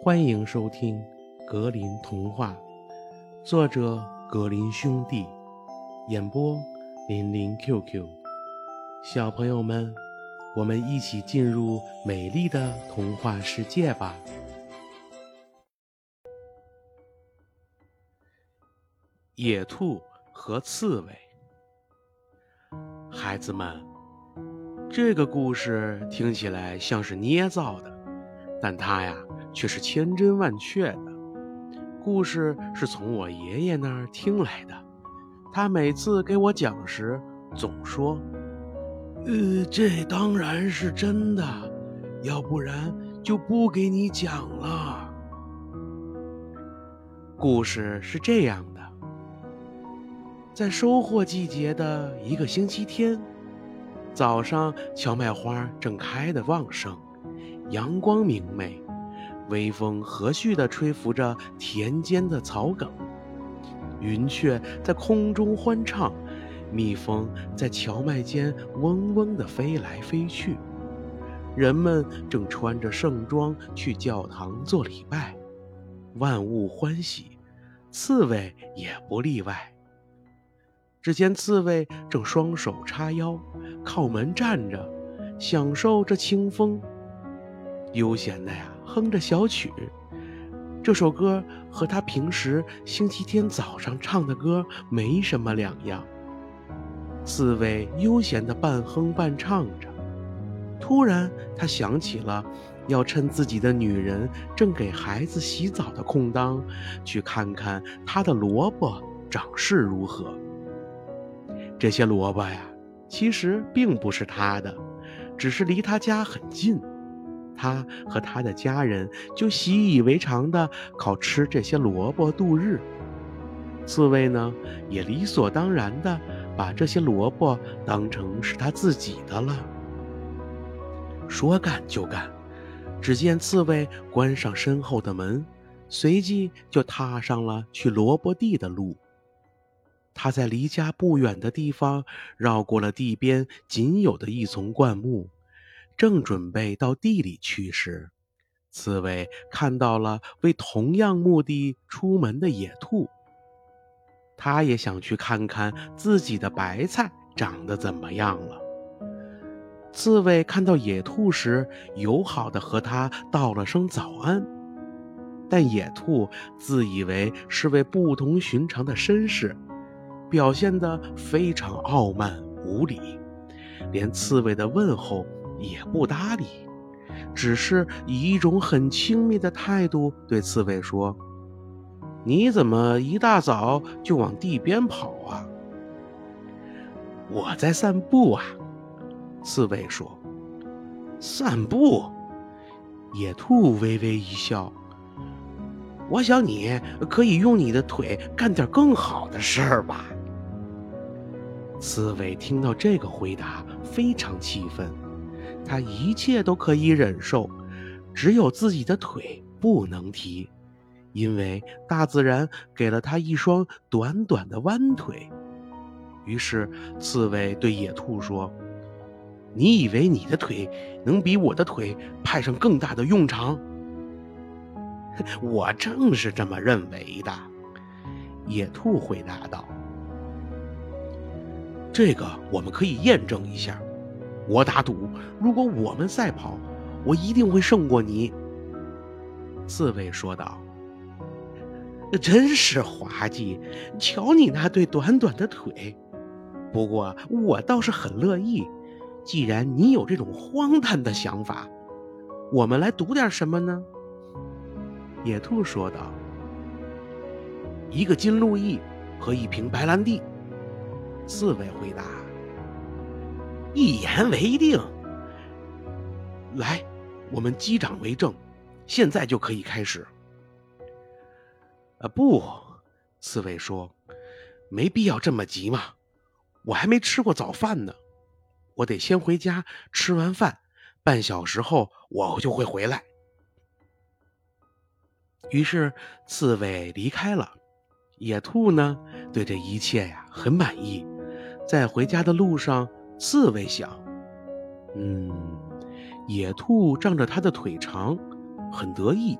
欢迎收听《格林童话》，作者格林兄弟，演播林林 QQ。小朋友们，我们一起进入美丽的童话世界吧！野兔和刺猬，孩子们，这个故事听起来像是捏造的，但它呀。却是千真万确的。故事是从我爷爷那儿听来的，他每次给我讲时总说：“呃，这当然是真的，要不然就不给你讲了。”故事是这样的：在收获季节的一个星期天，早上，荞麦花正开得旺盛，阳光明媚。微风和煦地吹拂着田间的草梗，云雀在空中欢唱，蜜蜂在荞麦间嗡嗡地飞来飞去。人们正穿着盛装去教堂做礼拜，万物欢喜，刺猬也不例外。只见刺猬正双手叉腰，靠门站着，享受这清风，悠闲的呀。哼着小曲，这首歌和他平时星期天早上唱的歌没什么两样。刺猬悠闲地半哼半唱着，突然他想起了要趁自己的女人正给孩子洗澡的空当，去看看他的萝卜长势如何。这些萝卜呀，其实并不是他的，只是离他家很近。他和他的家人就习以为常地靠吃这些萝卜度日。刺猬呢，也理所当然地把这些萝卜当成是他自己的了。说干就干，只见刺猬关上身后的门，随即就踏上了去萝卜地的路。他在离家不远的地方绕过了地边仅有的一丛灌木。正准备到地里去时，刺猬看到了为同样目的出门的野兔。他也想去看看自己的白菜长得怎么样了。刺猬看到野兔时，友好的和他道了声早安，但野兔自以为是位不同寻常的绅士，表现得非常傲慢无礼，连刺猬的问候。也不搭理，只是以一种很轻蔑的态度对刺猬说：“你怎么一大早就往地边跑啊？”“我在散步啊。”刺猬说。“散步？”野兔微微一笑。“我想你可以用你的腿干点更好的事儿吧。”刺猬听到这个回答，非常气愤。他一切都可以忍受，只有自己的腿不能提，因为大自然给了他一双短短的弯腿。于是，刺猬对野兔说：“你以为你的腿能比我的腿派上更大的用场？” 我正是这么认为的。”野兔回答道。“这个我们可以验证一下。”我打赌，如果我们赛跑，我一定会胜过你。”刺猬说道。“真是滑稽！瞧你那对短短的腿。不过我倒是很乐意，既然你有这种荒诞的想法，我们来赌点什么呢？”野兔说道。“一个金路易和一瓶白兰地。”刺猬回答。一言为定。来，我们击掌为证，现在就可以开始。啊，不，刺猬说，没必要这么急嘛，我还没吃过早饭呢，我得先回家吃完饭，半小时后我就会回来。于是，刺猬离开了。野兔呢，对这一切呀很满意，在回家的路上。刺猬想：“嗯，野兔仗着它的腿长，很得意，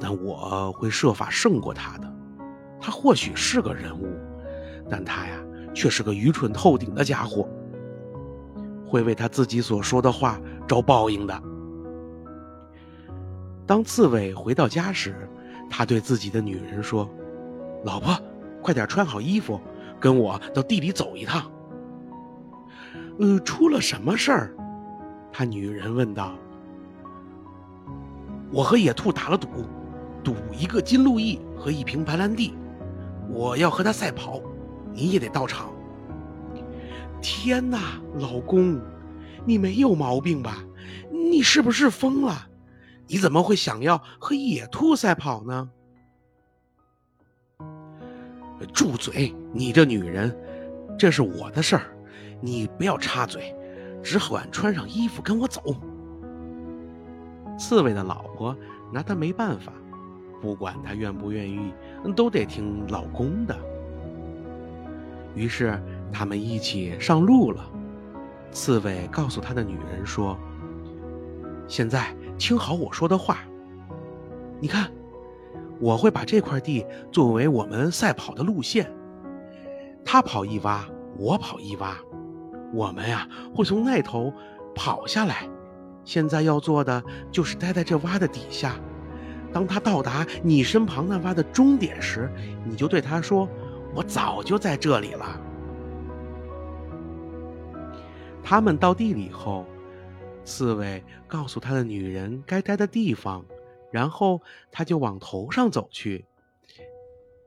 但我会设法胜过他的。他或许是个人物，但他呀，却是个愚蠢透顶的家伙，会为他自己所说的话招报应的。当刺猬回到家时，他对自己的女人说：“老婆，快点穿好衣服，跟我到地里走一趟。”“呃，出了什么事儿？”他女人问道。“我和野兔打了赌，赌一个金鹿翼和一瓶白兰地，我要和他赛跑，你也得到场。”“天哪，老公，你没有毛病吧？你是不是疯了？”你怎么会想要和野兔赛跑呢？住嘴！你这女人，这是我的事儿，你不要插嘴，只管穿上衣服跟我走。刺猬的老婆拿他没办法，不管他愿不愿意，都得听老公的。于是他们一起上路了。刺猬告诉他的女人说：“现在。”听好我说的话，你看，我会把这块地作为我们赛跑的路线。他跑一洼，我跑一洼，我们呀会从那头跑下来。现在要做的就是待在这洼的底下。当他到达你身旁那洼的终点时，你就对他说：“我早就在这里了。”他们到地里后。刺猬告诉他的女人该待的地方，然后他就往头上走去。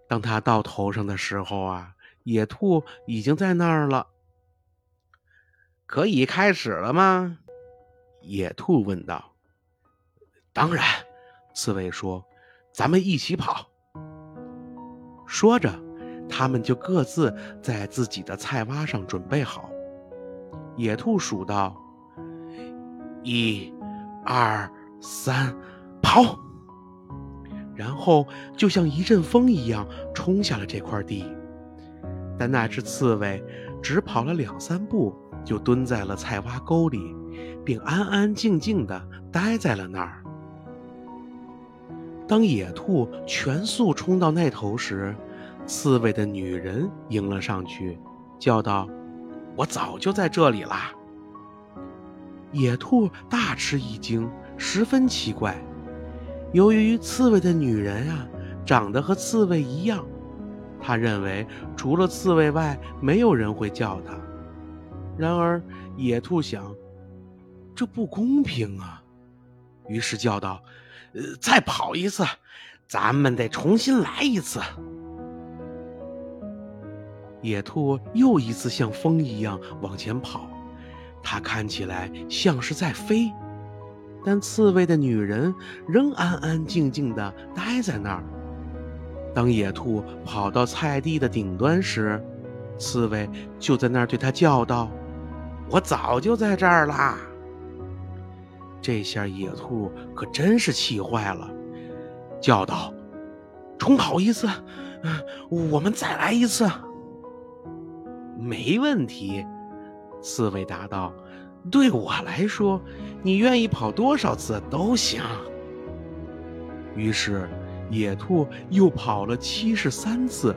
当他到头上的时候啊，野兔已经在那儿了。可以开始了吗？野兔问道。当然，刺猬说：“咱们一起跑。”说着，他们就各自在自己的菜洼上准备好。野兔数道。一、二、三，跑！然后就像一阵风一样冲下了这块地。但那只刺猬只跑了两三步，就蹲在了菜洼沟里，并安安静静地待在了那儿。当野兔全速冲到那头时，刺猬的女人迎了上去，叫道：“我早就在这里啦！”野兔大吃一惊，十分奇怪。由于刺猬的女人啊，长得和刺猬一样，他认为除了刺猬外，没有人会叫她。然而，野兔想，这不公平啊，于是叫道：“呃，再跑一次，咱们得重新来一次。”野兔又一次像风一样往前跑。它看起来像是在飞，但刺猬的女人仍安安静静地待在那儿。当野兔跑到菜地的顶端时，刺猬就在那儿对它叫道：“我早就在这儿啦！”这下野兔可真是气坏了，叫道：“重跑一次，我们再来一次。”没问题。刺猬答道：“对我来说，你愿意跑多少次都行。”于是，野兔又跑了七十三次。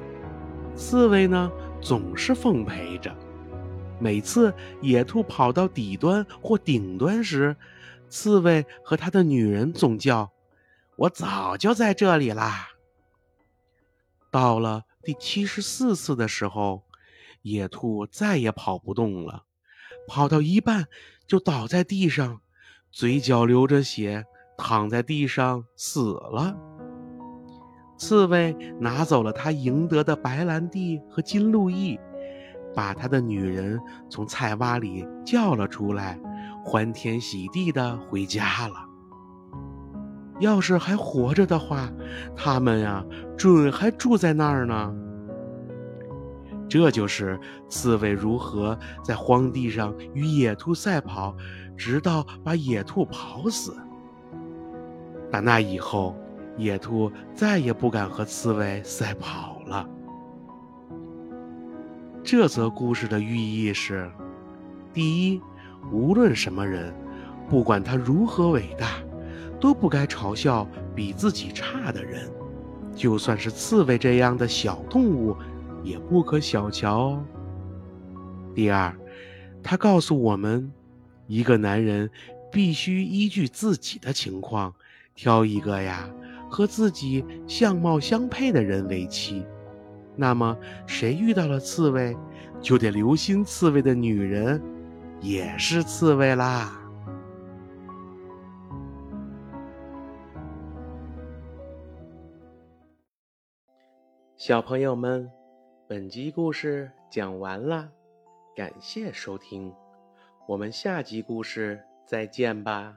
刺猬呢，总是奉陪着。每次野兔跑到底端或顶端时，刺猬和他的女人总叫：“我早就在这里啦。”到了第七十四次的时候，野兔再也跑不动了。跑到一半，就倒在地上，嘴角流着血，躺在地上死了。刺猬拿走了他赢得的白兰地和金鹿翼，把他的女人从菜洼里叫了出来，欢天喜地的回家了。要是还活着的话，他们呀，准还住在那儿呢。这就是刺猬如何在荒地上与野兔赛跑，直到把野兔跑死。打那以后，野兔再也不敢和刺猬赛跑了。这则故事的寓意是：第一，无论什么人，不管他如何伟大，都不该嘲笑比自己差的人，就算是刺猬这样的小动物，也不可小瞧哦。第二，他告诉我们，一个男人必须依据自己的情况，挑一个呀和自己相貌相配的人为妻。那么，谁遇到了刺猬，就得留心刺猬的女人也是刺猬啦。小朋友们，本集故事讲完了，感谢收听，我们下集故事再见吧。